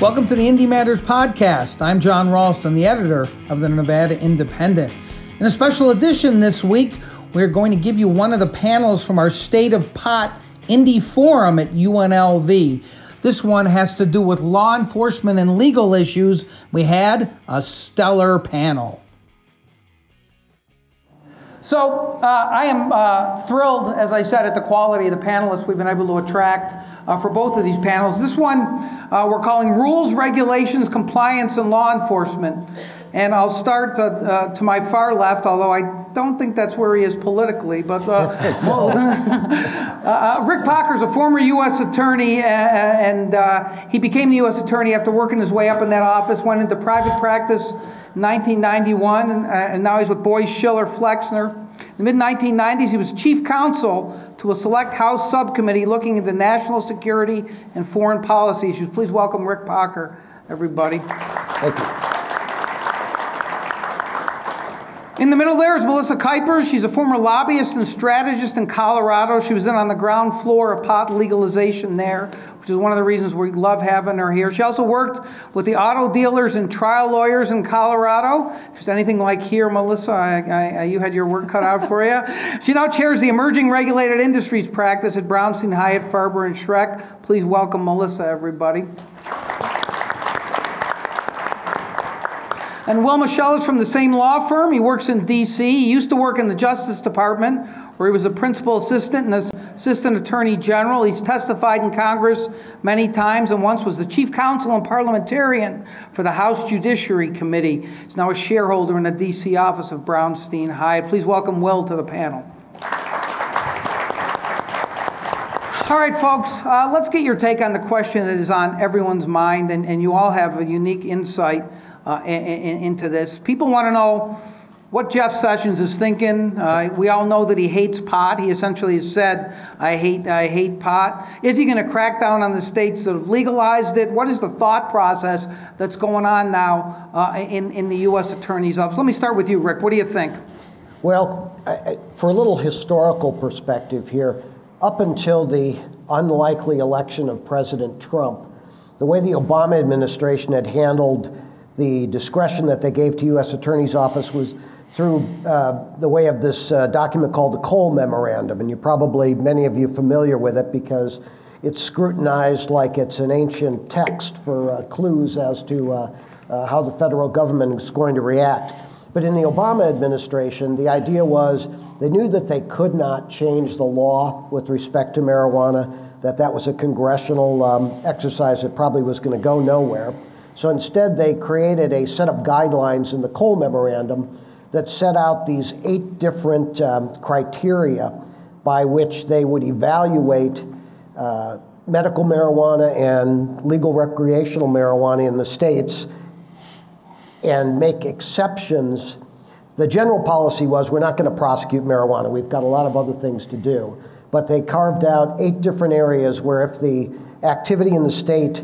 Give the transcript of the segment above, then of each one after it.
Welcome to the IndyMatters podcast. I'm Jon Ralston, the editor of the Nevada Independent. In a special edition this week, we're going to give you one of the panels from our State of Pot Indie Forum at UNLV. This one has to do with law enforcement and legal issues. We had a stellar panel. So uh, I am uh, thrilled, as I said, at the quality of the panelists we've been able to attract uh, for both of these panels. This one uh, we're calling Rules, Regulations, Compliance, and Law Enforcement. And I'll start uh, uh, to my far left, although I don't think that's where he is politically. But well, Rick Pocker is a former U.S. attorney, and he became the U.S. attorney after working his way up in that office, went into private practice 1991, and, uh, and now he's with Boies Schiller Flexner. In the mid 1990s, he was chief counsel to a select House subcommittee looking into national security and foreign policy issues. Please welcome Rick Pocker, everybody. Thank you. In the middle there is Melissa Kuiper. She's a former lobbyist and strategist in Colorado. She was in on the ground floor of pot legalization there, which is one of the reasons we love having her here. She also worked with the auto dealers and trial lawyers in Colorado. If it's anything like here, Melissa, I, I, you had your work cut out for you. She now chairs the emerging regulated industries practice at Brownstein, Hyatt, Farber, and Schreck. Please welcome Melissa, everybody. And Will Moschella is from the same law firm. He works in D.C. He used to work in the Justice Department, where he was a principal assistant in and assistant attorney general. He's testified in Congress many times and once was the chief counsel and parliamentarian for the House Judiciary Committee. He's now a shareholder in the D.C. office of Brownstein Hyatt. Please welcome Will to the panel. All right, folks, uh, let's get your take on the question that is on everyone's mind, and, and you all have a unique insight uh, in, in, into this. People want to know what Jeff Sessions is thinking. Uh, we all know that he hates pot. He essentially has said, "I hate, I hate pot." Is he going to crack down on the states that have legalized it? What is the thought process that's going on now uh, in in the U.S. Attorney's office? Let me start with you, Rick. What do you think? Well, I, for a little historical perspective here, up until the unlikely election of President Trump, the way the Obama administration had handled the discretion that they gave to U.S. Attorney's Office was through uh, the way of this uh, document called the Cole Memorandum. And you probably, many of you, familiar with it because it's scrutinized like it's an ancient text for uh, clues as to uh, uh, how the federal government is going to react. But in the Obama administration, the idea was they knew that they could not change the law with respect to marijuana, that that was a congressional um, exercise that probably was going to go nowhere. So instead, they created a set of guidelines in the Cole Memorandum that set out these eight different um, criteria by which they would evaluate uh, medical marijuana and legal recreational marijuana in the states and make exceptions. The general policy was we're not going to prosecute marijuana. We've got a lot of other things to do. But they carved out eight different areas where if the activity in the state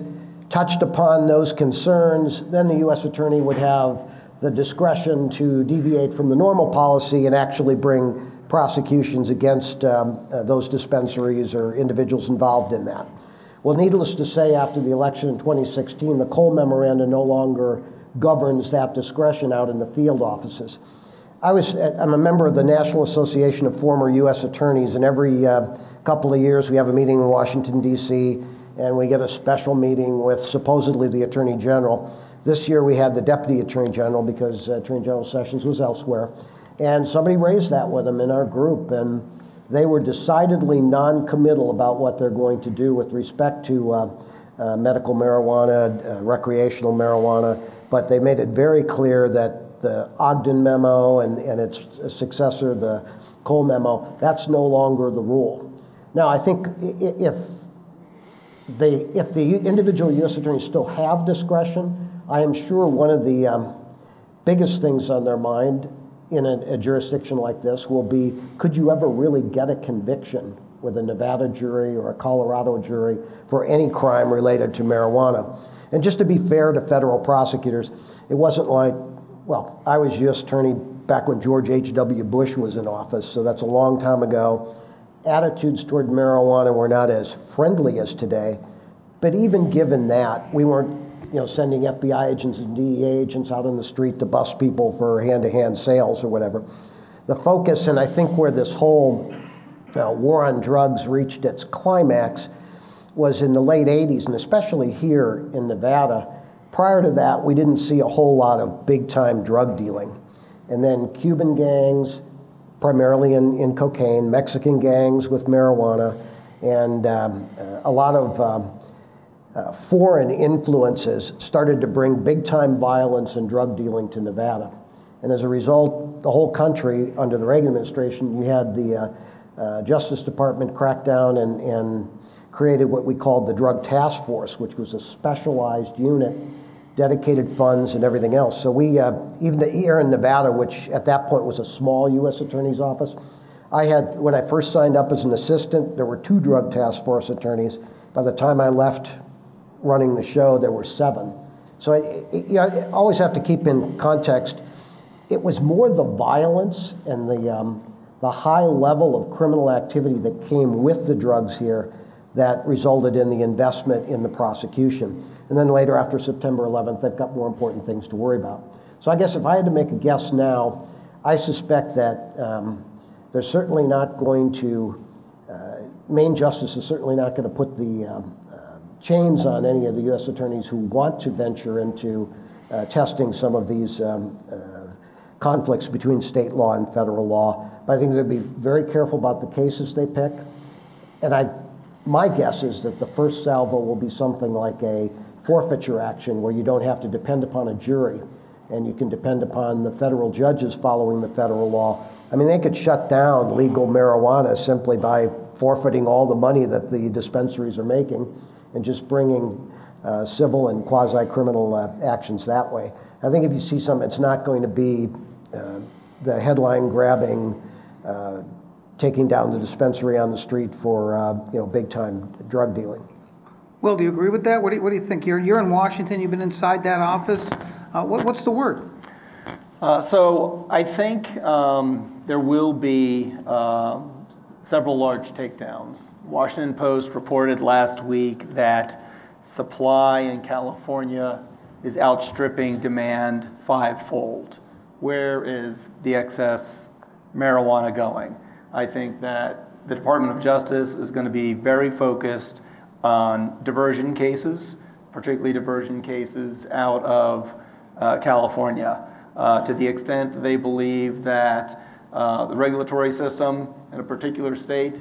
touched upon those concerns, then the U.S. Attorney would have the discretion to deviate from the normal policy and actually bring prosecutions against um, uh, those dispensaries or individuals involved in that. Well, needless to say, after the election in 2016, the Cole Memoranda no longer governs that discretion out in the field offices. I was, I'm a member of the National Association of Former U.S. Attorneys, and every uh, couple of years we have a meeting in Washington, D.C and we get a special meeting with supposedly the Attorney General. This year we had the Deputy Attorney General because uh, Attorney General Sessions was elsewhere. And somebody raised that with them in our group, and they were decidedly non committal about what they're going to do with respect to uh, uh, medical marijuana, uh, recreational marijuana, but they made it very clear that the Ogden memo and, and its successor, the Cole memo, that's no longer the rule. Now, I think if they, if the individual U.S. attorneys still have discretion, I am sure one of the um, biggest things on their mind in a, a, jurisdiction like this will be could you ever really get a conviction with a Nevada jury or a Colorado jury for any crime related to marijuana? And just to be fair to federal prosecutors, it wasn't like, well, I was U.S. attorney back when George H.W. Bush was in office, so that's a long time ago attitudes toward marijuana were not as friendly as today. But even given that, we weren't you know, sending FBI agents and DEA agents out on the street to bust people for hand-to-hand sales or whatever. The focus, and I think where this whole uh, war on drugs reached its climax, was in the late 80s, and especially here in Nevada. Prior to that, we didn't see a whole lot of big time drug dealing. And then Cuban gangs, primarily in, in cocaine, Mexican gangs with marijuana, and um, a lot of um, uh, foreign influences started to bring big time violence and drug dealing to Nevada. And as a result, the whole country, under the Reagan administration, you had the uh, uh, Justice Department crack down and, and created what we called the Drug Task Force, which was a specialized unit, dedicated funds, and everything else. So we, uh, even here in Nevada, which at that point was a small U.S. Attorney's office, I had, when I first signed up as an assistant, there were two Drug Task Force attorneys. By the time I left running the show, there were seven. So I, you, I always have to keep in context. It was more the violence and the, um, the high level of criminal activity that came with the drugs here that resulted in the investment in the prosecution. And then later, after September 11th, they've got more important things to worry about. So I guess if I had to make a guess now, I suspect that um, they're certainly not going to, uh, Main Justice is certainly not going to put the um, chains on any of the U.S. attorneys who want to venture into uh, testing some of these um, uh, conflicts between state law and federal law. But I think they'll be very careful about the cases they pick. And I my guess is that the first salvo will be something like a forfeiture action where you don't have to depend upon a jury and you can depend upon the federal judges following the federal law. I mean, they could shut down legal marijuana simply by forfeiting all the money that the dispensaries are making and just bringing uh, civil and quasi criminal uh, actions that way. I think if you see something, it's not going to be uh, the headline grabbing uh, taking down the dispensary on the street for uh, you know big time drug dealing. Will, do you agree with that? What do you, what do you think? You're, you're in Washington, you've been inside that office. Uh, what, what's the word? Uh, so I think um, there will be uh, several large takedowns. Washington Post reported last week that supply in California is outstripping demand fivefold. Where is the excess marijuana going? I think that the Department of Justice is going to be very focused on diversion cases, particularly diversion cases out of uh, California, uh, to the extent they believe that uh, the regulatory system in a particular state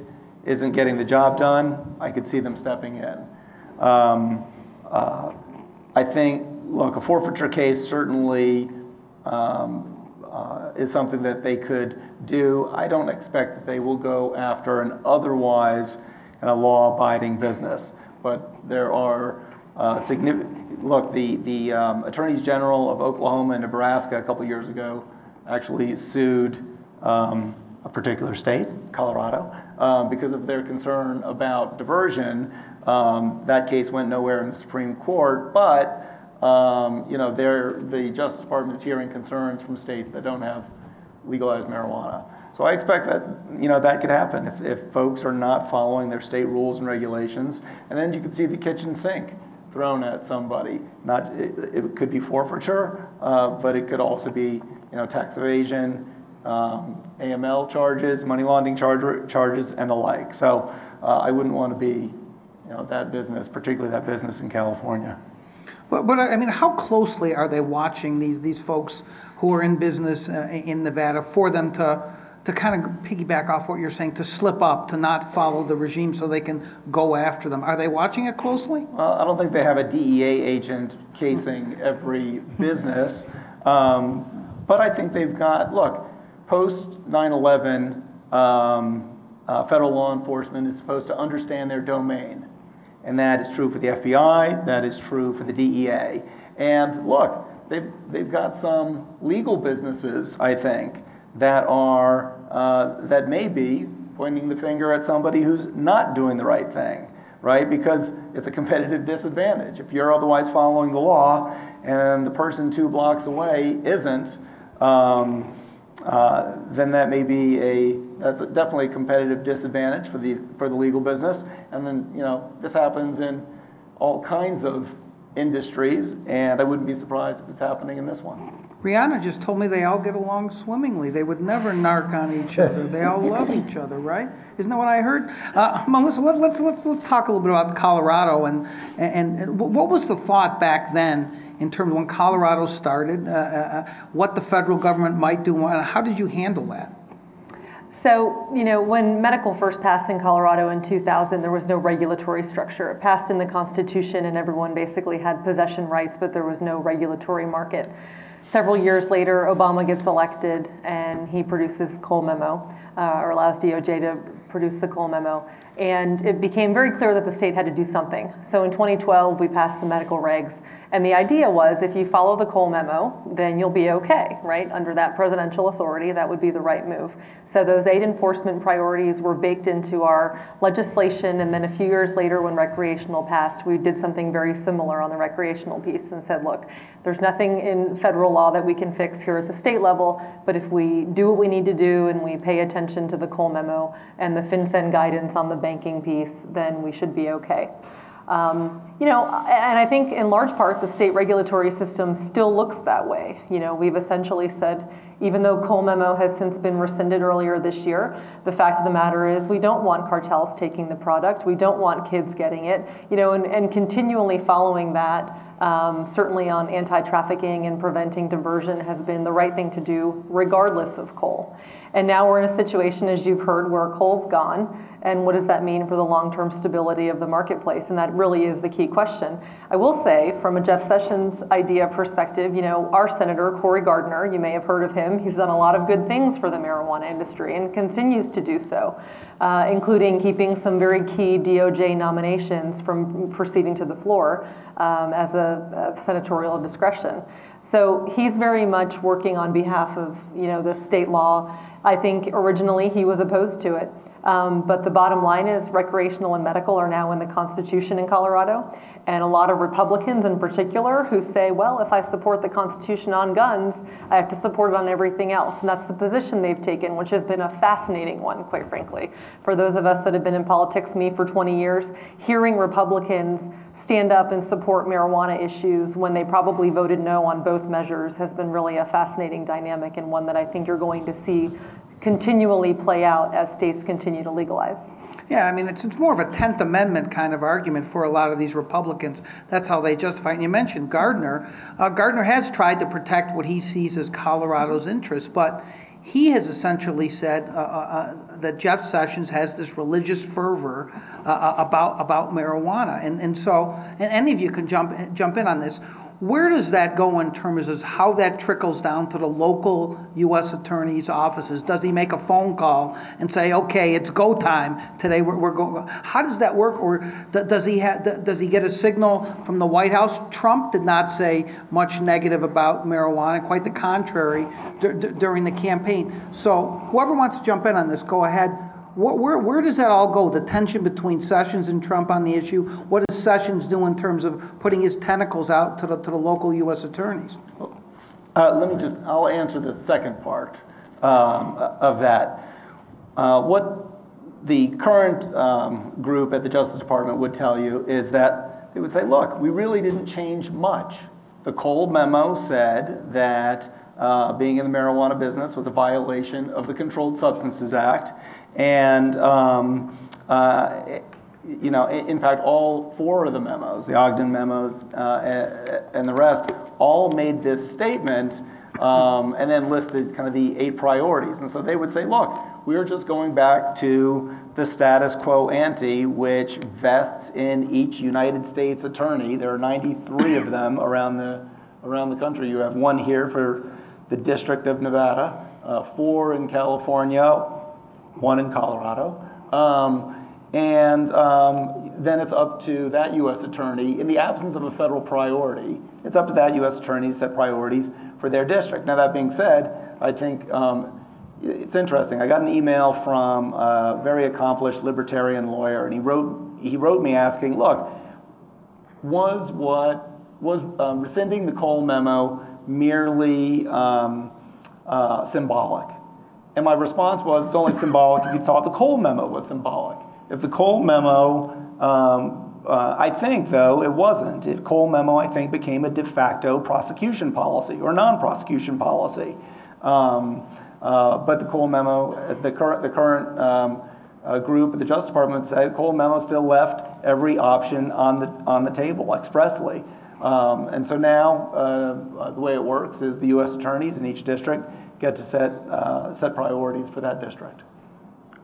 isn't getting the job done, I could see them stepping in. Um, uh, I think, look, a forfeiture case certainly um, uh, is something that they could do. I don't expect that they will go after an otherwise kind of law-abiding business, but there are uh, significant. Look, the the um, attorneys general of Oklahoma and Nebraska a couple years ago actually sued um, a particular state, Colorado, um, because of their concern about diversion. Um, that case went nowhere in the Supreme Court, but um, you know, the Justice Department is hearing concerns from states that don't have legalized marijuana. So I expect that you know that could happen if, if folks are not following their state rules and regulations, and then you could see the kitchen sink thrown at somebody. Not it, it could be forfeiture, uh, but it could also be you know tax evasion, um, AML charges, money laundering charge, charges, and the like. So uh, I wouldn't want to be you know that business, particularly that business in California. But, but I mean, how closely are they watching these, these folks who are in business uh, in Nevada for them to, to kind of piggyback off what you're saying, to slip up, to not follow the regime so they can go after them? Are they watching it closely? Well, I don't think they have a DEA agent casing every business. Um, but I think they've got, look, post 9 11, um, uh, federal law enforcement is supposed to understand their domain. And that is true for the FBI, that is true for the DEA. And look, they've, they've got some legal businesses, I think, that are, uh, that may be pointing the finger at somebody who's not doing the right thing, right? Because it's a competitive disadvantage. If you're otherwise following the law and the person two blocks away isn't, um, uh, then that may be a that's a, definitely a competitive disadvantage for the for the legal business. And then you know this happens in all kinds of industries, and I wouldn't be surprised if it's happening in this one. Riana just told me they all get along swimmingly. They would never narc on each other. They all love each other, right? Isn't that what I heard? Uh, Melissa, let, us let's let's talk a little bit about Colorado and, and and what was the thought back then in terms of when Colorado started, uh, uh, uh what the federal government might do, and how did you handle that? So, you know, when medical first passed in Colorado in 2000, there was no regulatory structure. It passed in the Constitution, and everyone basically had possession rights, but there was no regulatory market. Several years later, Obama gets elected and he produces the Cole memo, uh, or allows DOJ to produce the Cole memo. And it became very clear that the state had to do something. So in 2012, we passed the medical regs. And the idea was if you follow the Cole memo, then you'll be okay, right? Under that presidential authority, that would be the right move. So those eight enforcement priorities were baked into our legislation. And then a few years later, when recreational passed, we did something very similar on the recreational piece and said, look, there's nothing in federal law that we can fix here at the state level, but if we do what we need to do and we pay attention to the Cole memo and the FinCEN guidance on the banking piece, then we should be okay. Um, you know, and I think in large part the state regulatory system still looks that way. You know, we've essentially said, even though Cole memo has since been rescinded earlier this year, the fact of the matter is we don't want cartels taking the product. We don't want kids getting it. You know, and, and continually following that um, certainly on anti-trafficking and preventing diversion has been the right thing to do regardless of Cole. And now we're in a situation, as you've heard, where Cole's gone. And what does that mean for the long term stability of the marketplace? And that really is the key question. I will say, from a Jeff Sessions idea perspective, you know, our Senator, Cory Gardner, you may have heard of him, he's done a lot of good things for the marijuana industry and continues to do so, uh, including keeping some very key DOJ nominations from proceeding to the floor um, as a, a senatorial discretion. So he's very much working on behalf of, you know, the state law. I think originally he was opposed to it. Um, but the bottom line is recreational and medical are now in the Constitution in Colorado. And a lot of Republicans in particular who say, well, if I support the Constitution on guns, I have to support it on everything else. And that's the position they've taken, which has been a fascinating one, quite frankly. For those of us that have been in politics, me for 20 years, hearing Republicans stand up and support marijuana issues when they probably voted no on both measures has been really a fascinating dynamic and one that I think you're going to see continually play out as states continue to legalize. Yeah, I mean, it's, it's more of a 10th Amendment kind of argument for a lot of these Republicans. That's how they justify. And you mentioned Gardner. Uh, Gardner has tried to protect what he sees as Colorado's interests, but he has essentially said uh, uh, uh that Jeff Sessions has this religious fervor uh, uh, about, about marijuana. And, and so, and any of you can jump, jump in on this. Where does that go in terms of how that trickles down to the local U.S. attorney's offices? Does he make a phone call and say, "Okay, it's go time today"? We're, we're going. How does that work? Or does he? Does he get a signal from the White House? Trump did not say much negative about marijuana. Quite the contrary during the campaign. So whoever wants to jump in on this, go ahead. What, where, where does that all go? The tension between Sessions and Trump on the issue? What does Sessions do in terms of putting his tentacles out to the, to the local U.S. attorneys? Uh, let me just, I'll answer the second part um, of that. Uh, what the current um, group at the Justice Department would tell you is that they would say, look, we really didn't change much. The Cole memo said that uh, being in the marijuana business was a violation of the Controlled Substances Act, and um, uh, you know, in fact, all four of the memos, the Ogden memos uh, and the rest, all made this statement um, and then listed kind of the eight priorities. And so they would say, look, we're just going back to the status quo ante, which vests in each United States attorney. There are 93 of them around the, around the country. You have one here for the District of Nevada, uh, four in California, one in Colorado. Um, and um, then it's up to that U.S. attorney, in the absence of a federal priority, it's up to that U.S. attorney to set priorities for their district. Now, that being said, I think um, it's interesting. I got an email from a very accomplished libertarian lawyer, and he wrote, he wrote me asking, look, was what was um, rescinding the Cole memo merely um, uh, symbolic? And my response was, it's only symbolic if you thought the Cole memo was symbolic. If the Cole memo um, Uh, I think, though, it wasn't. It, Cole memo, I think, became a de facto prosecution policy or non-prosecution policy. Um, uh, but the Cole memo, as the current the current um, uh, group at the Justice Department said, Cole memo still left every option on the on the table expressly. Um, and so now, uh, the way it works is the U.S. attorneys in each district get to set uh, set priorities for that district.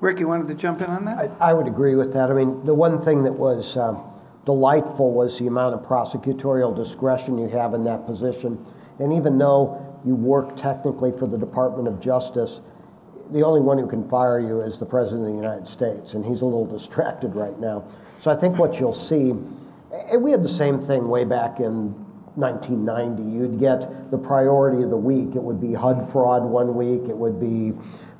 Rick, you wanted to jump in on that? I, I would agree with that. I mean, the one thing that was um, delightful was the amount of prosecutorial discretion you have in that position. And even though you work technically for the Department of Justice, the only one who can fire you is the President of the United States, and he's a little distracted right now. So I think what you'll see, and we had the same thing way back in 1990. You'd get the priority of the week. It would be HUD fraud one week. It would be,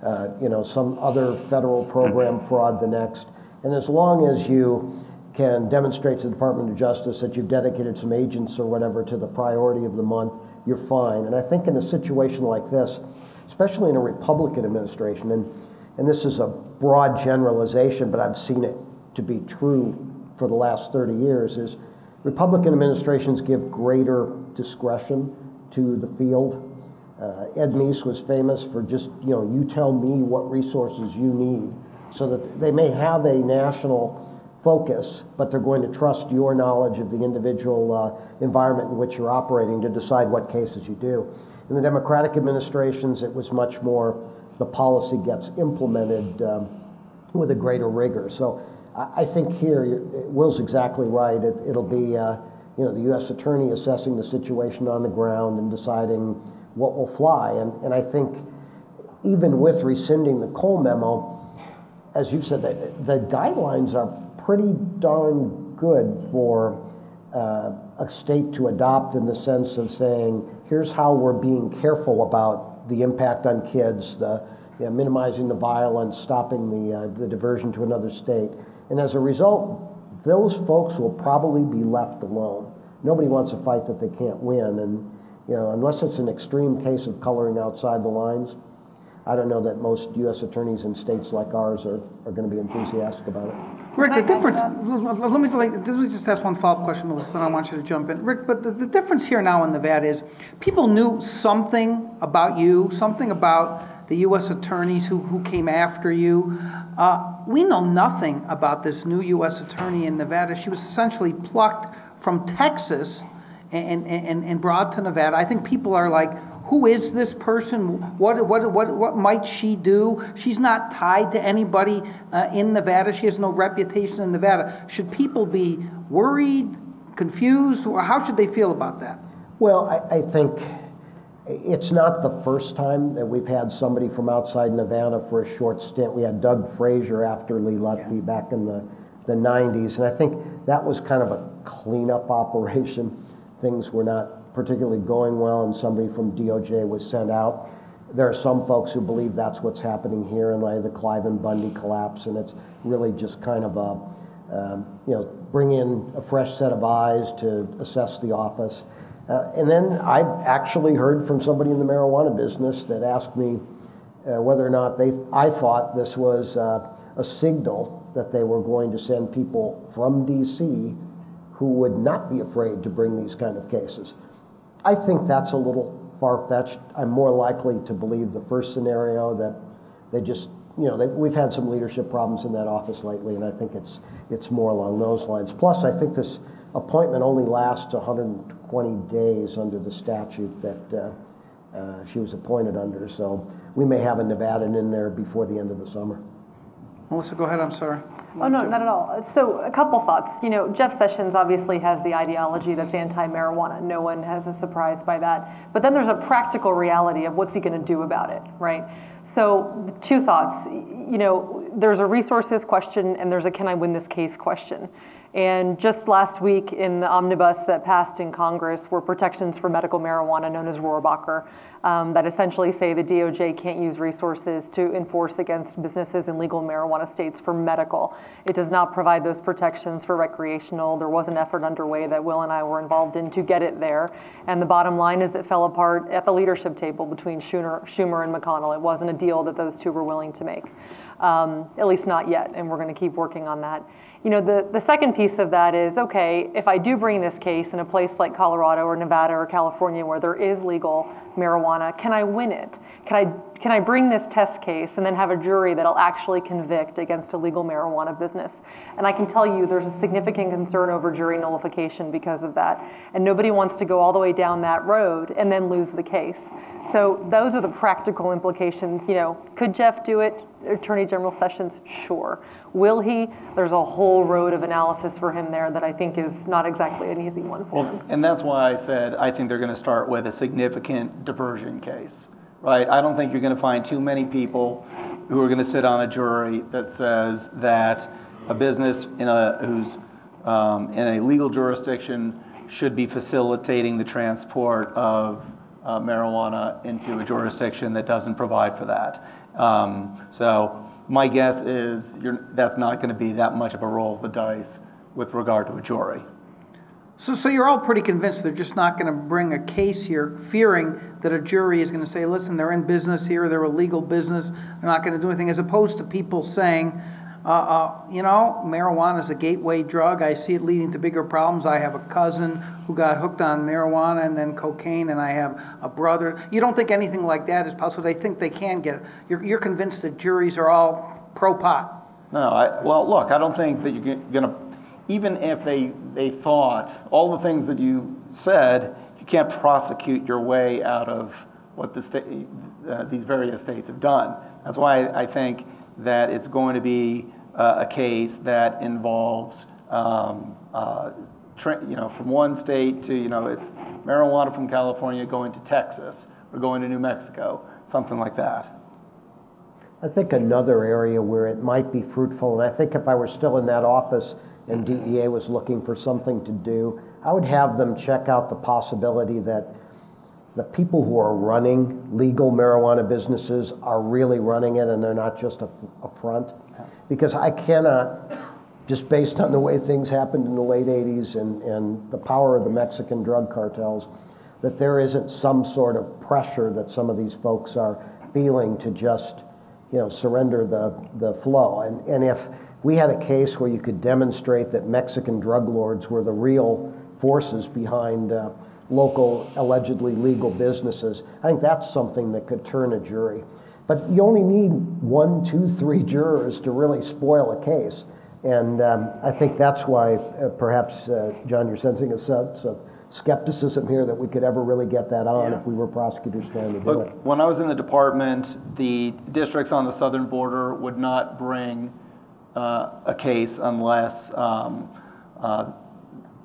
uh, you know, some other federal program fraud the next. And as long as you can demonstrate to the Department of Justice that you've dedicated some agents or whatever to the priority of the month, you're fine. And I think in a situation like this, especially in a Republican administration, and, and this is a broad generalization, but I've seen it to be true for the last 30 years, is Republican administrations give greater discretion to the field. Uh, Ed Meese was famous for just, you know, you tell me what resources you need, so that they may have a national focus, but they're going to trust your knowledge of the individual uh, environment in which you're operating to decide what cases you do. In the Democratic administrations, it was much more the policy gets implemented um, with a greater rigor. So I, think here, Will's exactly right. It, will be uh, you know, the U.S. attorney assessing the situation on the ground and deciding what will fly. And, and I think even with rescinding the Cole memo, as you've said, the, the guidelines are pretty darn good for uh, a state to adopt in the sense of saying, here's how we're being careful about the impact on kids, the you know, minimizing the violence, stopping the, uh, the diversion to another state. And as a result, those folks will probably be left alone. Nobody wants a fight that they can't win. And you know, unless it's an extreme case of coloring outside the lines, I don't know that most U.S. attorneys in states like ours are, are going to be enthusiastic about it. Rick, the difference, um, let me, let me just ask one follow-up question, Melissa, then I want you to jump in. Rick, but the, the difference here now in Nevada is people knew something about you, something about the U.S. attorneys who, who came after you. Uh, we know nothing about this new U.S. attorney in Nevada. She was essentially plucked from Texas and, and, and brought to Nevada. I think people are like, who is this person? What, what, what, what might she do? She's not tied to anybody uh, in Nevada. She has no reputation in Nevada. Should people be worried, confused, or how should they feel about that? Well, I, I think it's not the first time that we've had somebody from outside Nevada for a short stint. We had Doug Frazier after Lee Lutfi yeah. back in the, the 90s, and I think that was kind of a cleanup operation. Things were not particularly going well and somebody from DOJ was sent out. There are some folks who believe that's what's happening here in light of the Cliven Bundy collapse, and it's really just kind of a, um, you know, bring in a fresh set of eyes to assess the office. Uh, and then I actually heard from somebody in the marijuana business that asked me uh, whether or not they, I thought this was uh, a signal that they were going to send people from DC who would not be afraid to bring these kind of cases. I think that's a little far fetched. I'm more likely to believe the first scenario that they just, you know, they, we've had some leadership problems in that office lately, and I think it's it's more along those lines. Plus, I think this appointment only lasts 120 days under the statute that uh, uh, she was appointed under, so we may have a Nevadan in there before the end of the summer. Melissa, go ahead. I'm sorry. Oh, no, not at all. So, a couple thoughts. You know, Jeff Sessions obviously has the ideology that's anti marijuana. No one has a surprise by that. But then there's a practical reality of what's he going to do about it, right? So, two thoughts. You know, there's a resources question and there's a can I win this case question. And just last week in the omnibus that passed in Congress were protections for medical marijuana known as Rohrabacher um, that essentially say the DOJ can't use resources to enforce against businesses in legal marijuana states for medical. It does not provide those protections for recreational. There was an effort underway that Will and I were involved in to get it there. And the bottom line is it fell apart at the leadership table between Schumer, Schumer and McConnell. It wasn't a deal that those two were willing to make. um, at least not yet, and we're going to keep working on that. You know, the, the second piece of that is okay, if I do bring this case in a place like Colorado or Nevada or California where there is legal marijuana, can I win it? Can I, can I bring this test case and then have a jury that'll actually convict against a legal marijuana business? And I can tell you there's a significant concern over jury nullification because of that. And nobody wants to go all the way down that road and then lose the case. So those are the practical implications. You know, could Jeff do it? Attorney General Sessions, sure. Will he? There's a whole road of analysis for him there that I think is not exactly an easy one for him. And that's why I said I think they're going to start with a significant diversion case, right? I don't think you're going to find too many people who are going to sit on a jury that says that a business in a who's um, in a legal jurisdiction should be facilitating the transport of uh, marijuana into a jurisdiction that doesn't provide for that. Um, so my guess is that's not going to be that much of a roll of the dice with regard to a jury. So, so you're all pretty convinced they're just not going to bring a case here, fearing that a jury is going to say, listen, they're in business here, they're a legal business, they're not going to do anything, as opposed to people saying, uh, uh, you know, marijuana is a gateway drug. I see it leading to bigger problems. I have a cousin who got hooked on marijuana and then cocaine, and I have a brother. You don't think anything like that is possible? They think they can get it. You're, you're convinced that juries are all pro pot. No, I, well, look, I don't think that you're going to, even if they, they thought all the things that you said, you can't prosecute your way out of what the state, uh, these various states have done. That's why I think that it's going to be uh, a case that involves, um, uh, tra- you know, from one state to, you know, it's marijuana from California going to Texas or going to New Mexico, something like that. I think another area where it might be fruitful, and I think if I were still in that office and DEA was looking for something to do, I would have them check out the possibility that the people who are running legal marijuana businesses are really running it and they're not just a, a front. Because I cannot, just based on the way things happened in the late 80s and, and the power of the Mexican drug cartels, that there isn't some sort of pressure that some of these folks are feeling to just, you know, surrender the, the flow. And, and if we had a case where you could demonstrate that Mexican drug lords were the real forces behind uh, local allegedly legal businesses. I think that's something that could turn a jury. But you only need one, two, three jurors to really spoil a case. And um, I think that's why uh, perhaps, uh, Jon, you're sensing a sense of skepticism here that we could ever really get that on yeah. if we were prosecutors trying to do Look, it. When I was in the department, the districts on the southern border would not bring uh, a case unless um, uh,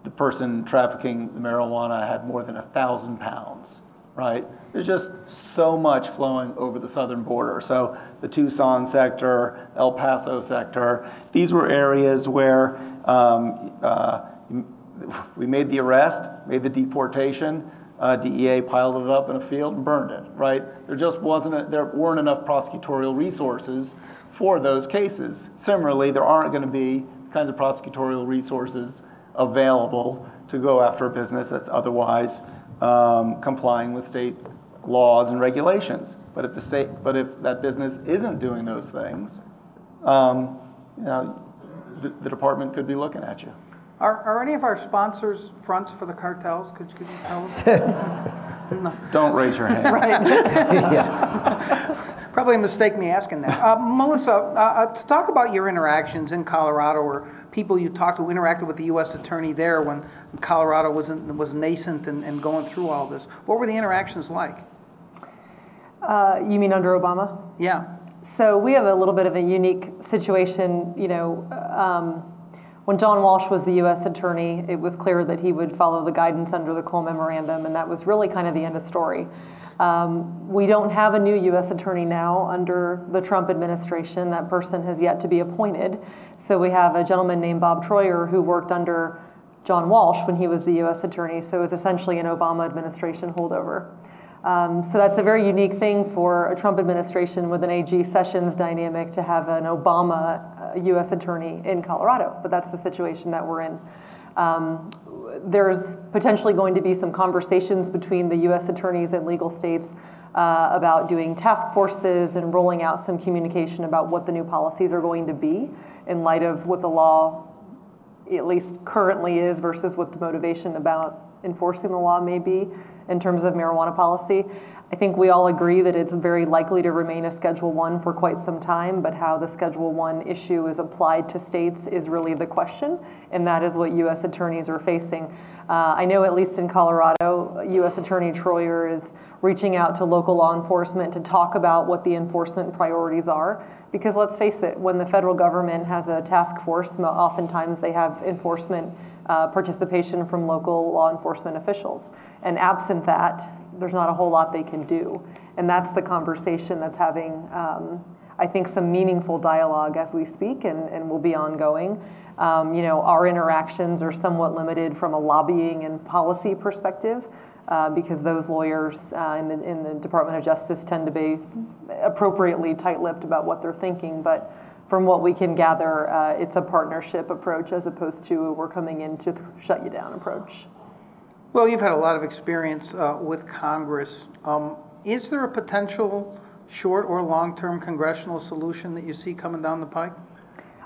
the person trafficking the marijuana had more than a thousand pounds, right? There's just so much flowing over the southern border. So the Tucson sector, El Paso sector, these were areas where um, uh, we made the arrest, made the deportation. Uh, DEA piled it up in a field and burned it, right? There just wasn't, a, there weren't enough prosecutorial resources for those cases. Similarly, there aren't going to be kinds of prosecutorial resources available to go after a business that's otherwise um, complying with state laws and regulations. But if the state, but if that business isn't doing those things, um, you know, the, the, department could be looking at you. Are, are any of our sponsors fronts for the cartels? Could, could you tell us? no. Don't raise your hand. right. yeah. Probably a mistake me asking that. Uh, Melissa, uh, uh, to talk about your interactions in Colorado or people you talked to interacted with the U.S. attorney there when Colorado was, in, was nascent and, and going through all this. What were the interactions like? Uh, you mean under Obama? Yeah. So we have a little bit of a unique situation. You know, um, when John Walsh was the U.S. attorney, it was clear that he would follow the guidance under the Cole Memorandum, and that was really kind of the end of story. Um, we don't have a new U.S. attorney now under the Trump administration. That person has yet to be appointed. So we have a gentleman named Bob Troyer who worked under John Walsh when he was the U.S. attorney. So it was essentially an Obama administration holdover. Um, so that's a very unique thing for a Trump administration with an AG Sessions dynamic to have an Obama uh, U.S. attorney in Colorado. But that's the situation that we're in. Um, there's potentially going to be some conversations between the U.S. attorneys and legal states uh, about doing task forces and rolling out some communication about what the new policies are going to be in light of what the law at least currently is versus what the motivation about enforcing the law may be in terms of marijuana policy. I think we all agree that it's very likely to remain a Schedule One for quite some time, but how the Schedule One issue is applied to states is really the question, and that is what U.S. attorneys are facing. Uh, I know, at least in Colorado, U.S. Attorney Troyer is reaching out to local law enforcement to talk about what the enforcement priorities are. Because let's face it, when the federal government has a task force, oftentimes they have enforcement uh, participation from local law enforcement officials. And absent that, there's not a whole lot they can do. And that's the conversation that's having, um, I think, some meaningful dialogue as we speak and, and will be ongoing. Um, you know, our interactions are somewhat limited from a lobbying and policy perspective. Uh, because those lawyers uh, in, the, in the Department of Justice tend to be appropriately tight-lipped about what they're thinking. But from what we can gather, uh, it's a partnership approach as opposed to we're coming in to shut you down approach. Well, you've had a lot of experience uh, with Congress. Um, is there a potential short or long-term congressional solution that you see coming down the pike?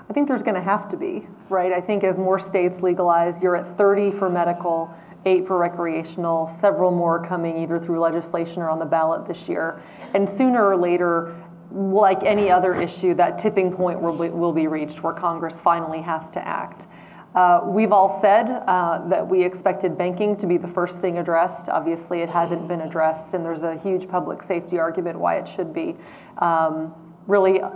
I think there's going to have to be, right? I think as more states legalize, you're at 30 for medical, eight for recreational, several more coming either through legislation or on the ballot this year. And sooner or later, like any other issue, that tipping point will be, will be reached where Congress finally has to act. Uh, we've all said uh, that we expected banking to be the first thing addressed. Obviously, it hasn't been addressed, and there's a huge public safety argument why it should be. Um, really, uh,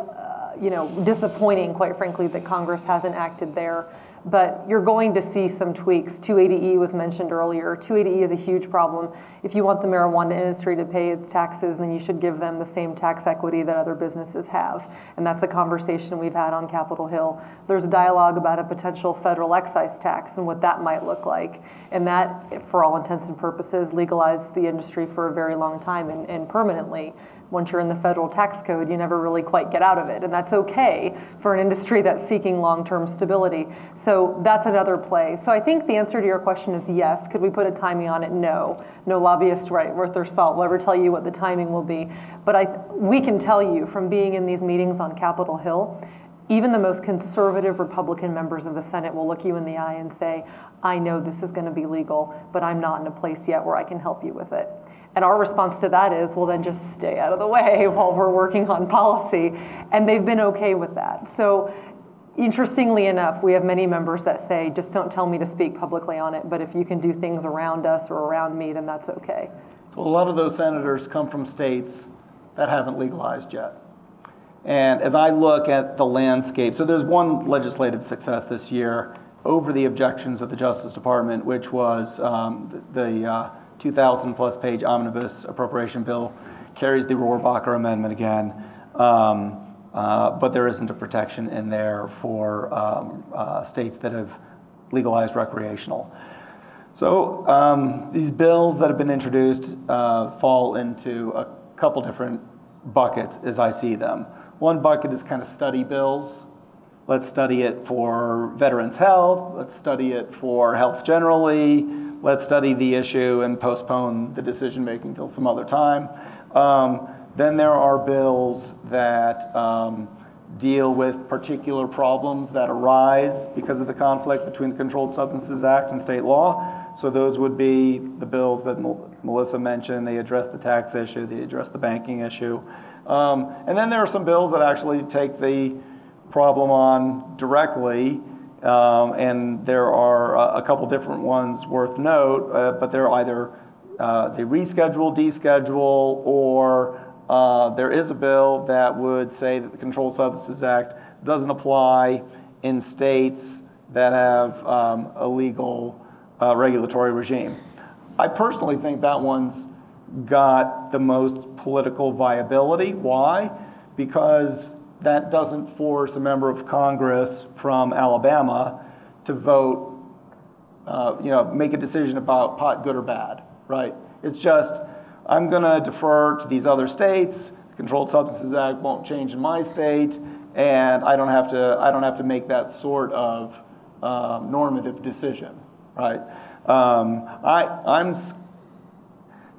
you know, disappointing, quite frankly, that Congress hasn't acted there but you're going to see some tweaks. 280E was mentioned earlier. 280E is a huge problem. If you want the marijuana industry to pay its taxes, then you should give them the same tax equity that other businesses have. And that's a conversation we've had on Capitol Hill. There's a dialogue about a potential federal excise tax and what that might look like. And that, for all intents and purposes, legalized the industry for a very long time and, and permanently once you're in the federal tax code, you never really quite get out of it. And that's okay for an industry that's seeking long term stability. So that's another play. So I think the answer to your question is yes. Could we put a timing on it? No. No lobbyist right worth their salt will ever tell you what the timing will be. But I, we can tell you from being in these meetings on Capitol Hill, even the most conservative Republican members of the Senate will look you in the eye and say, I know this is going to be legal, but I'm not in a place yet where I can help you with it. And our response to that is, well, then just stay out of the way while we're working on policy. And they've been okay with that. So, interestingly enough, we have many members that say, just don't tell me to speak publicly on it, but if you can do things around us or around me, then that's okay. So, a lot of those senators come from states that haven't legalized yet. And as I look at the landscape, so there's one legislative success this year over the objections of the Justice Department, which was um, the, uh, 2,000 plus page omnibus appropriation bill carries the Rohrabacher amendment again. Um, uh, but there isn't a protection in there for um, uh, states that have legalized recreational. So um, these bills that have been introduced uh, fall into a couple different buckets as I see them. One bucket is kind of study bills. Let's study it for veterans' health. Let's study it for health generally let's study the issue and postpone the decision making until some other time. Um, then there are bills that um, deal with particular problems that arise because of the conflict between the Controlled Substances Act and state law. So those would be the bills that Melissa mentioned. They address the tax issue, they address the banking issue. Um, and then there are some bills that actually take the problem on directly um, and there are a, a, couple different ones worth note, uh, but they're either uh, they reschedule, deschedule, or uh, there is a bill that would say that the Controlled Substances Act doesn't apply in states that have um, a legal uh, regulatory regime. I personally think that one's got the most political viability. Why? Because that doesn't force a member of Congress from Alabama to vote, uh, you know, make a decision about pot good or bad, right? It's just, I'm going to defer to these other states. The Controlled Substances Act won't change in my state, and I don't have to, I don't have to make that sort of um, normative decision, right? Um, I, I'm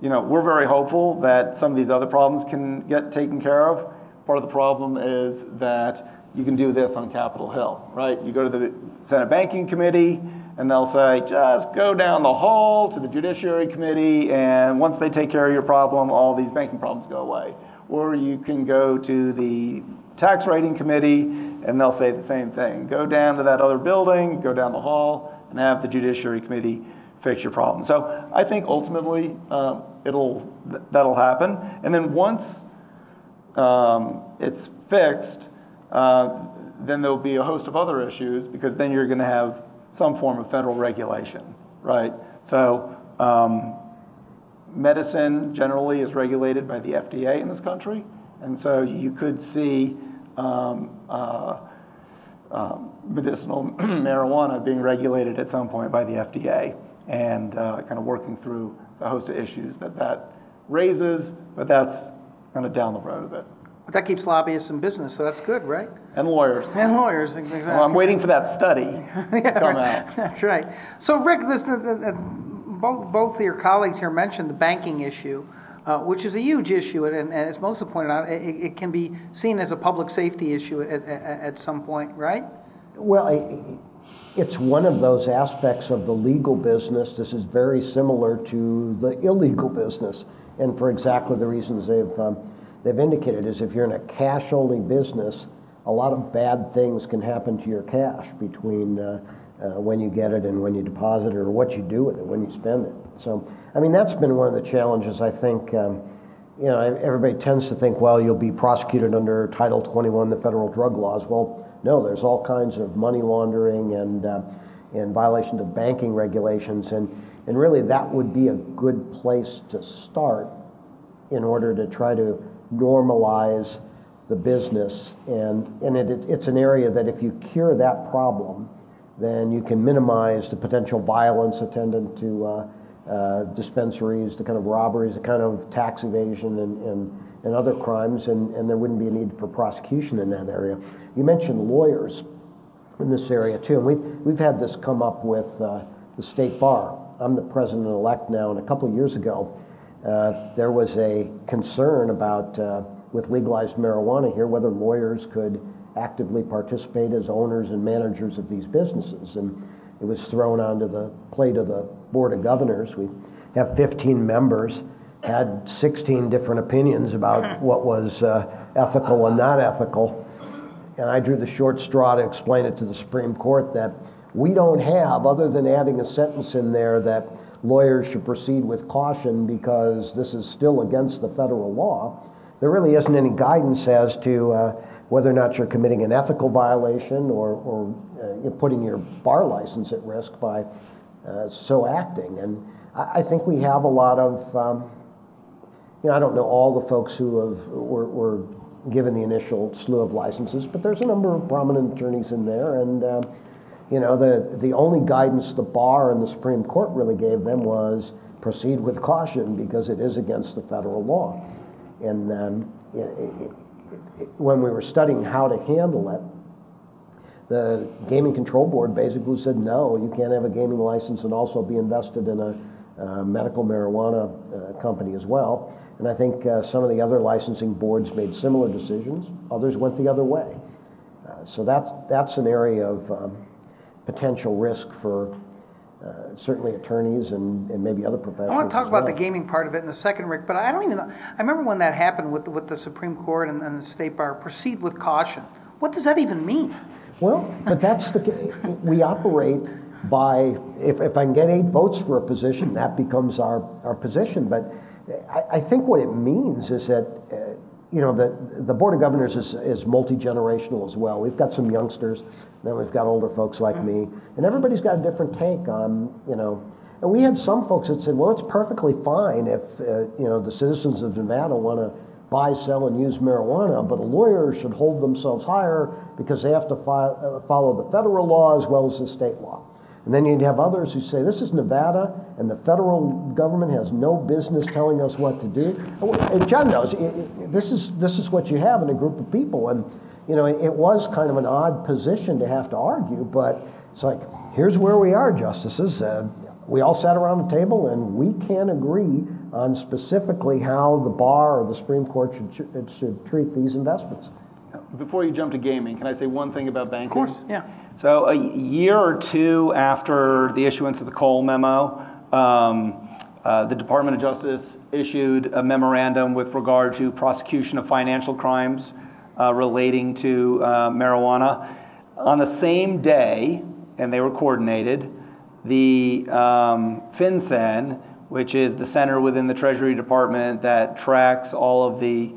you know, we're very hopeful that some of these other problems can get taken care of. Part of the problem is that you can do this on Capitol Hill, right? You go to the Senate Banking Committee, and they'll say, just go down the hall to the Judiciary Committee, and once they take care of your problem, all these banking problems go away. Or you can go to the Tax Rating Committee, and they'll say the same thing. Go down to that other building, go down the hall, and have the Judiciary Committee fix your problem. So I think ultimately um, it'll that'll happen, and then once um, it's fixed, uh, then there'll be a host of other issues because then you're going to have some form of federal regulation, right? So um, medicine generally is regulated by the FDA in this country, and so you could see um, uh, um, medicinal marijuana being regulated at some point by the FDA and uh, kind of working through a host of issues that that raises, but that's kind of down the road a bit. But that keeps lobbyists in business, so that's good, right? And lawyers. And lawyers, exactly. Well, I'm waiting for that study to Yeah, come right. out. That's right. So Rick, this, the, the, the, both, both of your colleagues here mentioned the banking issue, uh, which is a huge issue, and, and as Melissa pointed out, it, it can be seen as a public safety issue at, at, at some point, right? Well, I- it's one of those aspects of the legal business. This is very similar to the illegal business, and for exactly the reasons they've um, they've indicated is if you're in a cash-only business, a lot of bad things can happen to your cash between uh, uh, when you get it and when you deposit it, or what you do with it when you spend it. So, I mean, that's been one of the challenges. I think. Um, you know, everybody tends to think, well, you'll be prosecuted under Title 21, the federal drug laws. Well, no, there's all kinds of money laundering and, uh, and violations of banking regulations, and, and really that would be a good place to start in order to try to normalize the business. And, and it, it's an area that if you cure that problem, then you can minimize the potential violence attendant to uh, uh, dispensaries, the kind of robberies, the kind of tax evasion, and, and, and other crimes, and, and there wouldn't be a need for prosecution in that area. You mentioned lawyers in this area too, and we've, we've had this come up with uh, the state bar. I'm the president elect now, and a couple of years ago, uh, there was a concern about, uh, with legalized marijuana here, whether lawyers could actively participate as owners and managers of these businesses. And it was thrown onto the plate of the Board of Governors. We have 15 members, had 16 different opinions about what was uh, ethical and not ethical. And I drew the short straw to explain it to the Supreme Court that we don't have, other than adding a sentence in there that lawyers should proceed with caution because this is still against the federal law, there really isn't any guidance as to uh, whether or not you're committing an ethical violation or, or uh, putting your bar license at risk by uh, so acting. And I, I think we have a lot of, um, you know, I don't know all the folks who have, were, were given the initial slew of licenses, but there's a number of prominent attorneys in there. And, um, you know, the, the only guidance the bar and the Supreme Court really gave them was proceed with caution because it is against the federal law. And um, it, it, it, when we were studying how to handle it, the Gaming Control Board basically said, no, you can't have a gaming license and also be invested in a uh, medical marijuana uh, company as well. And I think uh, some of the other licensing boards made similar decisions. Others went the other way. Uh, so that, that's an area of um, potential risk for uh, certainly attorneys and, and maybe other professionals. I want to talk about the gaming part of it in a second, Rick, but I don't even know. I remember when that happened with, the- with the Supreme Court and, and the State Bar, proceed with caution. What does that even mean? Well, but that's the, we operate by, if, if I can get eight votes for a position, that becomes our, our position. But I, I think what it means is that, uh, you know, the, the Board of Governors is, is multi-generational as well. We've got some youngsters, then we've got older folks like me, and everybody's got a different take on, you know, and we had some folks that said, well, it's perfectly fine if, uh, you know, the citizens of Nevada want to buy, sell, and use marijuana, but a lawyer should hold themselves higher because they have to fi- uh, follow the federal law as well as the state law. And then you'd have others who say, this is Nevada, and the federal government has no business telling us what to do. And Jon knows, i- i- this is, this is what you have in a group of people. And, you know, it was kind of an odd position to have to argue, but it's like, here's where we are, justices. Uh, we all sat around the table, and we can't agree on specifically how the bar or the Supreme Court should, should treat these investments. Before you jump to gaming, can I say one thing about banking? Of course, yeah. So a year or two after the issuance of the Cole memo, um, uh, the Department of Justice issued a memorandum with regard to prosecution of financial crimes uh, relating to uh, marijuana. On the same day, and they were coordinated, the um, FinCEN, which is the center within the Treasury Department that tracks all of the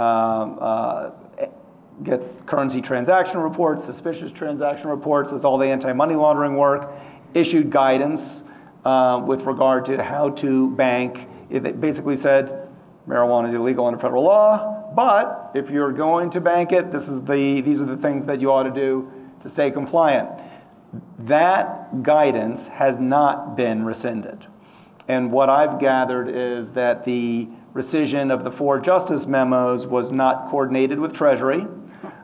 um, uh, gets currency transaction reports, suspicious transaction reports, does all the anti-money laundering work, issued guidance uh, with regard to how to bank. It basically said marijuana is illegal under federal law, but if you're going to bank it, this is the, these are the things that you ought to do to stay compliant. That guidance has not been rescinded. And what I've gathered is that the rescission of the four justice memos was not coordinated with Treasury.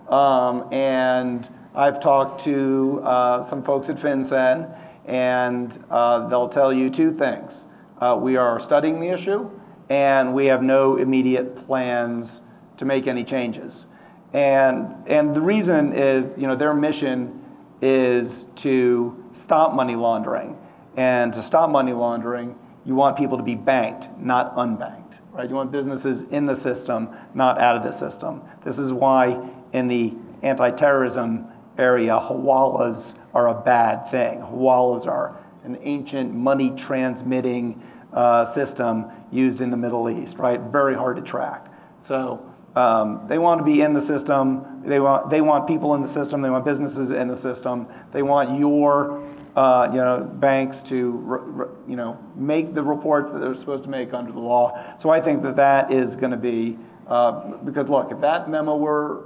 Um, and I've talked to uh, some folks at FinCEN, and uh, they'll tell you two things. Uh, we are studying the issue, and we have no immediate plans to make any changes. And, and the reason is, you know, their mission is to stop money laundering. And to stop money laundering, you want people to be banked, not unbanked. Right? You want businesses in the system, not out of the system. This is why in the anti-terrorism area, hawalas are a bad thing. Hawalas are an ancient money transmitting uh, system used in the Middle East, right? Very hard to track. So um, they want to be in the system. They want, they want people in the system. They want businesses in the system. They want your uh, you know, banks to you know, make the reports that they're supposed to make under the law. So I think that that is going to be, uh, because look, if that memo were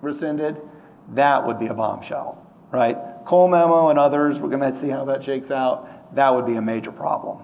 rescinded, that would be a bombshell, right? Cole memo and others, we're going to see how that shakes out. That would be a major problem.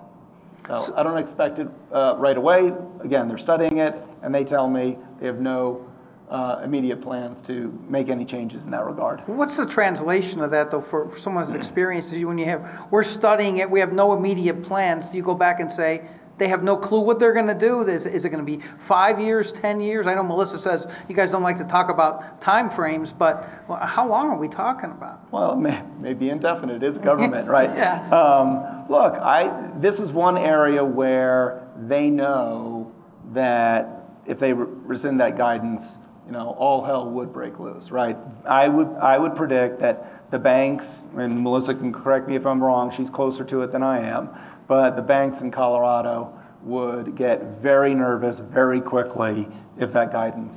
So I don't expect it uh, right away. Again, they're studying it, and they tell me they have no uh, immediate plans to make any changes in that regard. What's the translation of that, though, for, for someone who's experienced it? When you have, we're studying it, we have no immediate plans. Do you go back and say, they have no clue what they're going to do. Is, is it going to be five years, ten years? I know Melissa says you guys don't like to talk about time frames, but how long are we talking about? Well, it may, may be indefinite. It's government, right? yeah. Um, look, I this is one area where they know that if they rescind that guidance, you know, all hell would break loose, right? I would I would predict that the banks, and Melissa can correct me if I'm wrong. She's closer to it than I am but the banks in Colorado would get very nervous very quickly if that guidance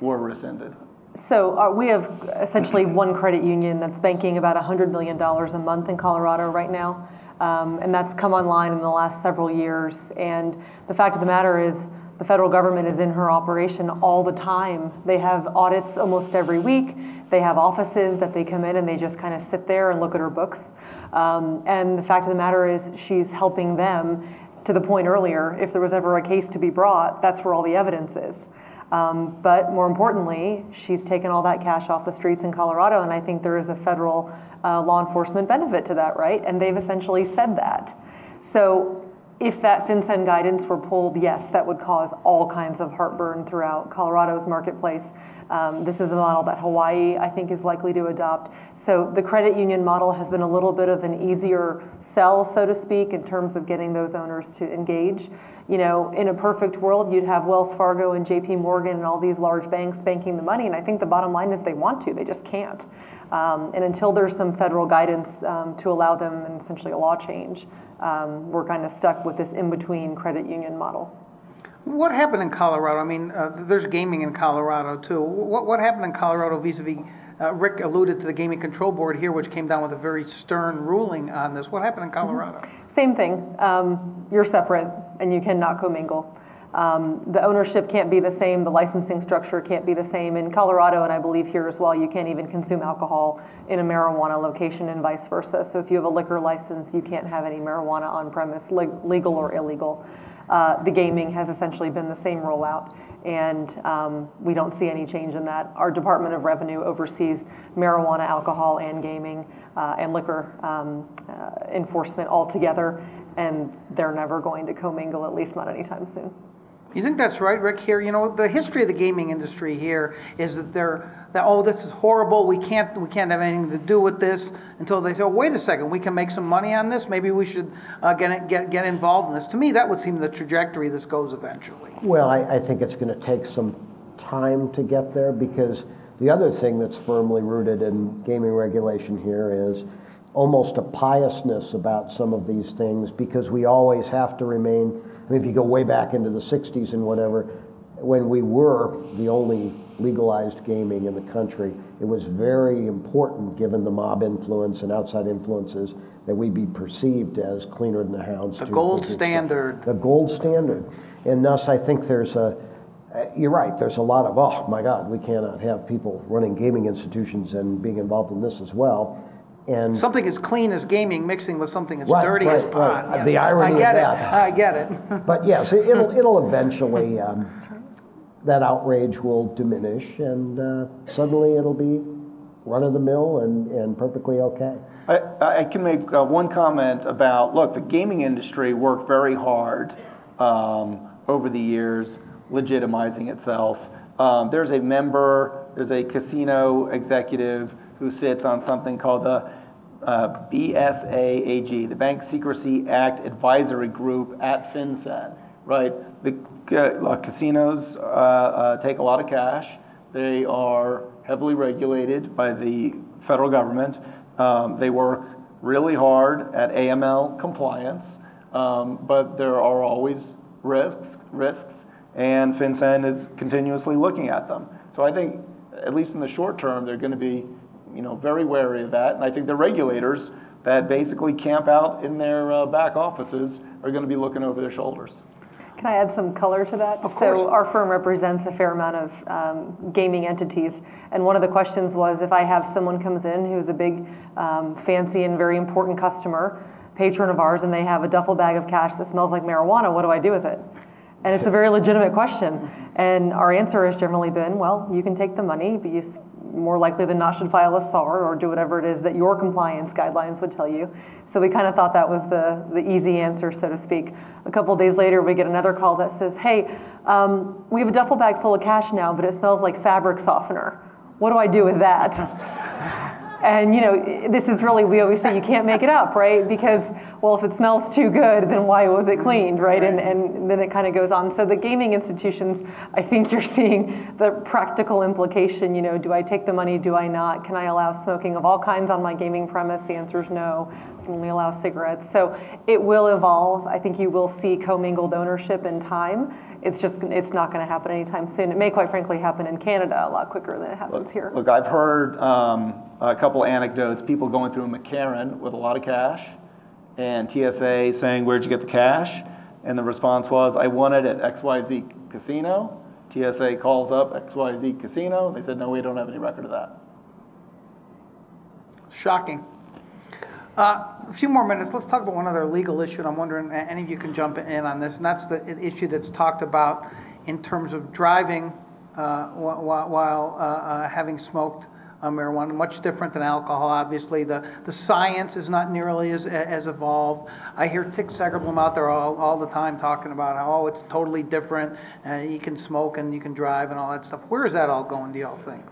were rescinded. So uh, we have essentially one credit union that's banking about $100 million a month in Colorado right now. Um, and that's come online in the last several years. And the fact of the matter is, the federal government is in her operation all the time. They have audits almost every week. They have offices that they come in and they just kind of sit there and look at her books. Um, and the fact of the matter is, she's helping them to the point earlier, if there was ever a case to be brought, that's where all the evidence is. Um, but more importantly, she's taken all that cash off the streets in Colorado, and I think there is a federal uh, law enforcement benefit to that, right? And they've essentially said that. So if that FinCEN guidance were pulled, yes, that would cause all kinds of heartburn throughout Colorado's marketplace. Um, this is the model that Hawaii, I think, is likely to adopt. So the credit union model has been a little bit of an easier sell, so to speak, in terms of getting those owners to engage. You know, in a perfect world, you'd have Wells Fargo and JP Morgan and all these large banks banking the money, and I think the bottom line is they want to, they just can't. Um, and until there's some federal guidance um, to allow them and essentially a law change, um, we're kind of stuck with this in between credit union model. What happened in Colorado? I mean, uh, there's gaming in Colorado too. What, what happened in Colorado vis a vis? Rick alluded to the Gaming Control Board here, which came down with a very stern ruling on this. What happened in. Colorado? Mm-hmm. Same thing. Um, you're separate and you cannot commingle. Um, the ownership can't be the same, the licensing structure can't be the same. In Colorado, and I believe here as well, you can't even consume alcohol in a marijuana location and vice versa. So if you have a liquor license, you can't have any marijuana on premise, legal or illegal. Uh, the gaming has essentially been the same rollout, and um, we don't see any change in that. Our Department of Revenue oversees marijuana, alcohol, and gaming uh, and liquor um, uh, enforcement all together and they're never going to commingle, at least not anytime soon. You think that's right, Rick? Here, you know, the history of the gaming industry here is that they're that oh, this is horrible. We can't we can't have anything to do with this until they say, oh, wait a second, we can make some money on this. Maybe we should uh, get get get involved in this. To me, that would seem the trajectory this goes eventually. Well, I, I think it's going to take some time to get there because the other thing that's firmly rooted in gaming regulation here is almost a piousness about some of these things because we always have to remain. I mean, if you go way back into the 60s and whatever, when we were the only legalized gaming in the country, it was very important, given the mob influence and outside influences, that we be perceived as cleaner than the hounds. The gold standard. The gold standard. And thus, I think there's a, uh, you're right, there's a lot of, oh my God, we cannot have people running gaming institutions and being involved in this as well. And Something as clean as gaming mixing with something as Right, dirty as pot. right. Yes, The irony I of get that. it. I get it. But yes, it- it'll, it'll eventually, um, that outrage will diminish and uh, suddenly it'll be run of the mill and, and perfectly okay. I, I can make uh, one comment about look, the gaming industry worked very hard um, over the years legitimizing itself. Um, there's a member, there's a casino executive who sits on something called the uh, BSAAG, the Bank Secrecy Act Advisory Group at FinCEN, right? The uh, casinos uh, uh, take a lot of cash. They are heavily regulated by the federal government. Um, they work really hard at AML compliance, um, but there are always risks, risks, and FinCEN is continuously looking at them. So I think, at least in the short term, they're going to be, you know, very wary of that. And I think the regulators that basically camp out in their uh, back offices are going to be looking over their shoulders. Can I add some color to that? Of course. So our firm represents a fair amount of um, gaming entities, and one of the questions was if I have someone comes in who's a big, um, fancy and very important customer, patron of ours, and they have a duffel bag of cash that smells like marijuana, what do I do with it? And it's a very legitimate question. And our answer has generally been, well, you can take the money, but you more likely than not should file a SAR or do whatever it is that your compliance guidelines would tell you. So we kind of thought that was the, the easy answer, so to speak. A couple days later, we get another call that says, hey, um, we have a duffel bag full of cash now, but it smells like fabric softener. What do I do with that? And you know, this is really we always say you can't make it up, right? Because well, if it smells too good, then why was it cleaned, right? And and then it kind of goes on. So the gaming institutions, I think you're seeing the practical implication. You know, do I take the money? Do I not? Can I allow smoking of all kinds on my gaming premise? The answer is no. I can only allow cigarettes. So it will evolve. I think you will see commingled ownership in time. It's just it's not going to happen anytime soon. It may, quite frankly, happen in Canada a lot quicker than it happens here. Look, I've heard um, a couple anecdotes, people going through McCarran with a lot of cash, and TSA saying, Where'd you get the cash? And the response was, I won it at XYZ Casino. TSA calls up XYZ Casino. They said, No, we don't have any record of that. Shocking. Uh, a few more minutes. Let's talk about one other legal issue. And I'm wondering, any of you can jump in on this, and that's the issue that's talked about in terms of driving uh, wh- wh- while uh, uh, having smoked uh, marijuana. Much different than alcohol, obviously. The the science is not nearly as as evolved. I hear Tick Segerblom out there all, all the time talking about how oh, it's totally different. Uh, you can smoke and you can drive and all that stuff. Where is that all going? Do y'all think?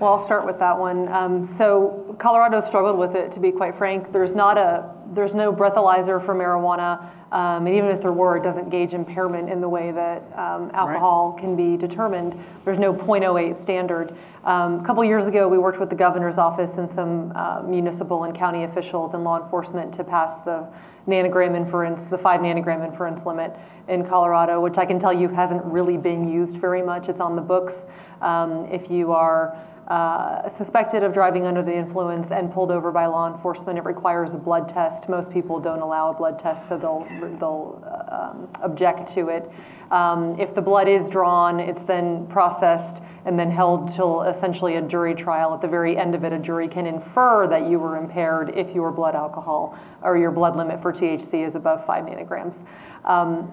Well, I'll start with that one. Um, so Colorado struggled with it, to be quite frank. There's not a, there's no breathalyzer for marijuana, um, and even if there were, it doesn't gauge impairment in the way that um, alcohol can be determined. There's no .08 standard. Um, a couple years ago, we worked with the governor's office and some uh, municipal and county officials and law enforcement to pass the nanogram inference, the five nanogram inference limit in Colorado, which I can tell you hasn't really been used very much. It's on the books. Um, if you are uh, suspected of driving under the influence and pulled over by law enforcement, it requires a blood test. Most people don't allow a blood test, so they'll, they'll uh, um, object to it. Um, if the blood is drawn, it's then processed and then held till essentially a jury trial. At the very end of it, a jury can infer that you were impaired if your blood alcohol or your blood limit for THC is above five nanograms. Um,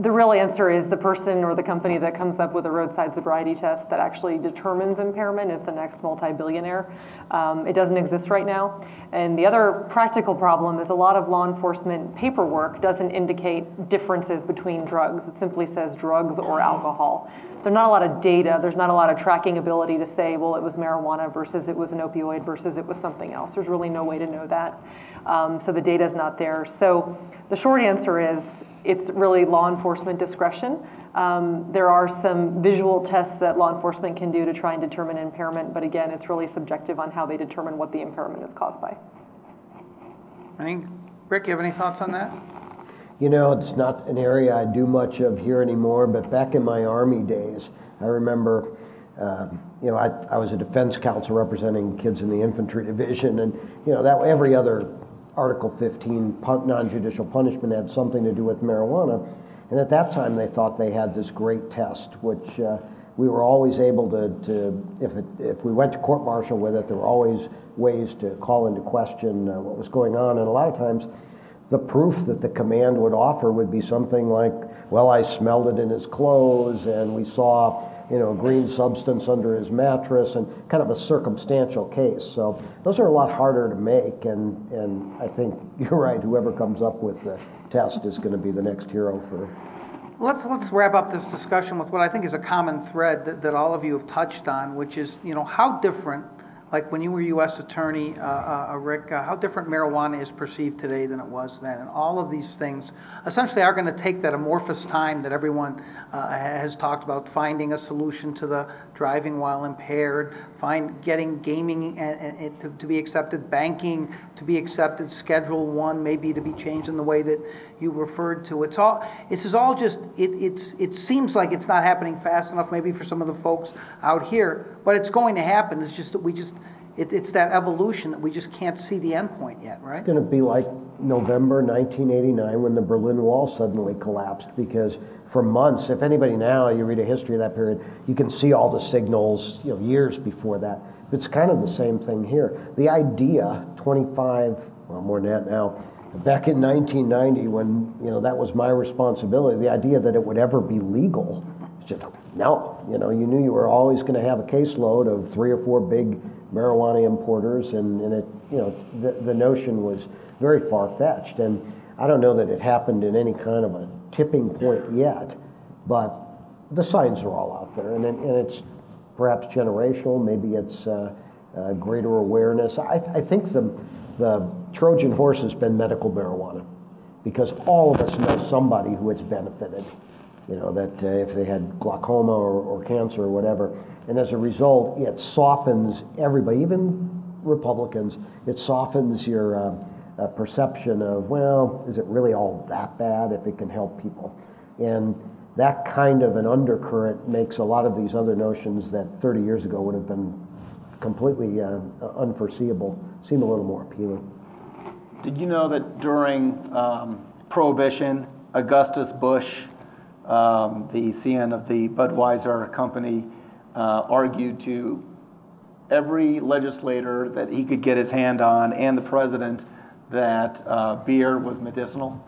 the real answer is the person or the company that comes up with a roadside sobriety test that actually determines impairment is the next multi-billionaire. Um, it doesn't exist right now. And the other practical problem is a lot of law enforcement paperwork doesn't indicate differences between drugs. It simply says drugs or alcohol. There's not a lot of data. There's not a lot of tracking ability to say, well, it was marijuana versus it was an opioid versus it was something else. There's really no way to know that. Um, so the data is not there. So the short answer is it's really law enforcement discretion. Um, there are some visual tests that law enforcement can do to try and determine impairment, but again, it's really subjective on how they determine what the impairment is caused by. Rick, you have any thoughts on that? You know, it's not an area I do much of here anymore, but back in my Army days, I remember, um, you know, I, I was a defense counsel representing kids in the infantry division, and, you know, that every other Article 15 pun- non-judicial punishment had something to do with marijuana. And at that time, they thought they had this great test, which uh, we were always able to, to if, it, if we went to court martial with it, there were always ways to call into question uh, what was going on. And a lot of times, the proof that the command would offer would be something like, well, I smelled it in his clothes, and we saw you know, a green substance under his mattress, and kind of a circumstantial case. So those are a lot harder to make, and, and I think you're right, whoever comes up with the test is going to be the next hero for. Let's, let's wrap up this discussion with what I think is a common thread that, that all of you have touched on, which is, you know, how different like when you were U.S. Attorney, uh, uh, uh, Rick, uh, how different marijuana is perceived today than it was then. And all of these things essentially are going to take that amorphous time that everyone uh, has talked about, finding a solution to the driving while impaired, find getting gaming and, and to, to, be accepted, banking to be accepted, Schedule One maybe to be changed in the way that you referred to. It's all. This is all just. It, it's. It seems like it's not happening fast enough, maybe for some of the folks out here, but it's going to happen. It's just that we just. It, it's that evolution that we just can't see the end point yet, right? It's going to be like November 1989 when the Berlin Wall suddenly collapsed because for months, if anybody now, you read a history of that period, you can see all the signals, you know, years before that. It's kind of the same thing here. The idea, 25, well, more than that now, back in 1990 when, you know, that was my responsibility, the idea that it would ever be legal, just, no, you know, you knew you were always going to have a caseload of three or four big marijuana importers, and, and it, you know, the, the notion was very far-fetched. And I don't know that it happened in any kind of a tipping point yet, but the signs are all out there, and, and it's perhaps generational, maybe it's uh, uh, greater awareness. I, I think the, the Trojan horse has been medical marijuana because all of us know somebody who has benefited. You know, that uh, if they had glaucoma or, or cancer or whatever. And as a result, it softens everybody, even Republicans, it softens your uh, perception of, well, is it really all that bad if it can help people? And that kind of an undercurrent makes a lot of these other notions that 30 years ago would have been completely uh, unforeseeable seem a little more appealing. Did you know that during um, Prohibition, Augustus Busch, um, the CN of the Budweiser company, uh, argued to every legislator that he could get his hand on and the president that uh, beer was medicinal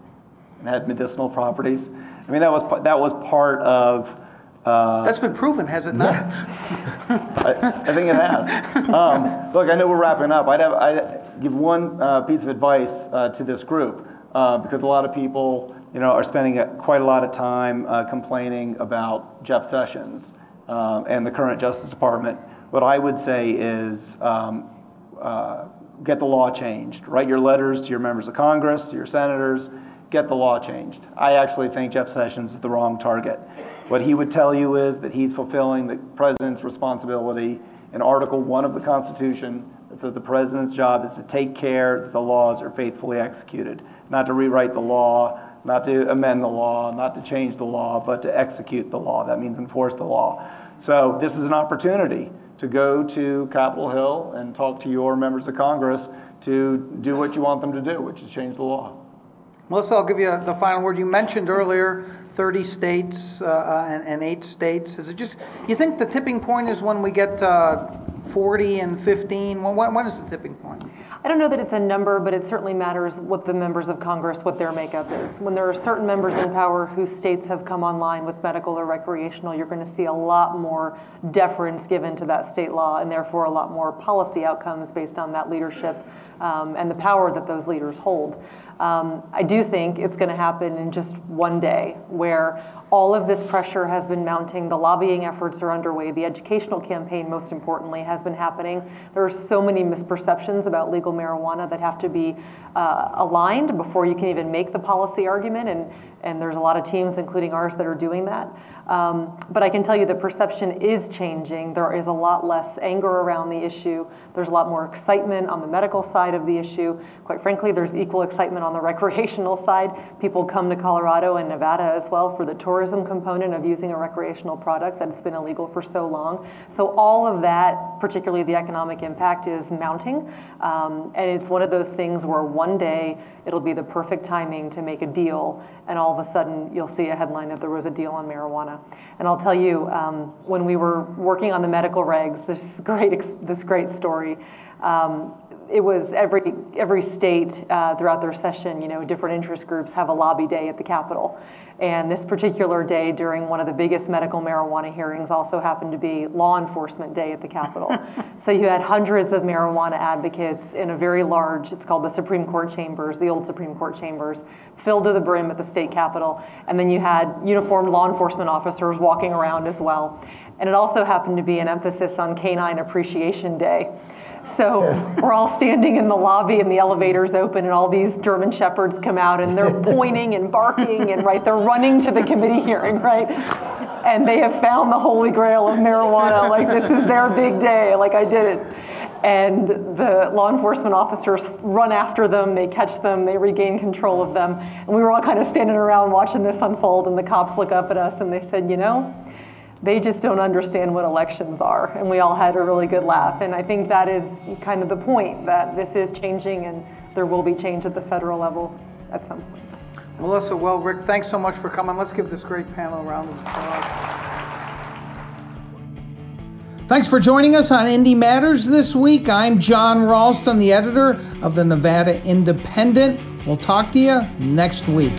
and had medicinal properties. I mean, that was that was part of. Uh, That's been proven, has it not? I, I, think it has. Um, look, I know we're wrapping up. I'd have I'd give one uh, piece of advice uh, to this group uh, because a lot of people, you know, are spending a, quite a lot of time uh, complaining about Jeff Sessions um, and the current Justice Department. What I would say is. Um, uh, get the law changed. Write your letters to your members of Congress, to your senators, get the law changed. I actually think Jeff Sessions is the wrong target. What he would tell you is that he's fulfilling the president's responsibility in Article 1 of the Constitution that the president's job is to take care that the laws are faithfully executed, not to rewrite the law, not to amend the law, not to change the law, but to execute the law. That means enforce the law. So this is an opportunity to go to Capitol Hill and talk to your members of Congress to do what you want them to do, which is change the law. Melissa, I'll give you the final word. You mentioned earlier 30 states uh, uh, and, and, eight states. Is it just, you think the tipping point is when we get uh, 40 and 15? When, when is the tipping point? I don't know that it's a number, but it certainly matters what the members of Congress, what their makeup is. When there are certain members in power whose states have come online with medical or recreational, you're going to see a lot more deference given to that state law and therefore a lot more policy outcomes based on that leadership um, and the power that those leaders hold. Um, I do think it's going to happen in just one day where all of this pressure has been mounting. The lobbying efforts are underway. The educational campaign, most importantly, has been happening. There are so many misperceptions about legal marijuana that have to be uh, aligned before you can even make the policy argument. And, and there's a lot of teams, including ours, that are doing that. Um, but I can tell you the perception is changing. There is a lot less anger around the issue. There's a lot more excitement on the medical side of the issue. Quite frankly, there's equal excitement on the recreational side. People come to Colorado and Nevada as well for the tourism component of using a recreational product that's been illegal for so long. So all of that, particularly the economic impact, is mounting. Um, and it's one of those things where one day it'll be the perfect timing to make a deal, and all of a sudden you'll see a headline that there was a deal on marijuana. And I'll tell you, um, when we were working on the medical regs, this great this great story. Um, it was every every state uh, throughout their session, you know, different interest groups have a lobby day at the Capitol, and this particular day during one of the biggest medical marijuana hearings also happened to be law enforcement day at the Capitol. so you had hundreds of marijuana advocates in a very large, it's called the Supreme Court chambers, the old Supreme Court chambers, filled to the brim at the state capitol, and then you had uniformed law enforcement officers walking around as well. And it also happened to be an emphasis on Canine Appreciation Day. So we're all standing in the lobby and the elevator's open and all these German shepherds come out and they're pointing and barking and right, they're running to the committee hearing, right? And they have found the holy grail of marijuana. Like this is their big day. Like I did it. And the law enforcement officers run after them, they catch them, they regain control of them. And we were all kind of standing around watching this unfold and the cops look up at us and they said, you know, they just don't understand what elections are. And we all had a really good laugh. And I think that is kind of the point that this is changing and there will be change at the federal level at some point. Melissa, well, Rick, thanks so much for coming. Let's give this great panel a round of applause. Thanks for joining us on IndyMatters this week. I'm Jon Ralston, the editor of the Nevada Independent. We'll talk to you next week.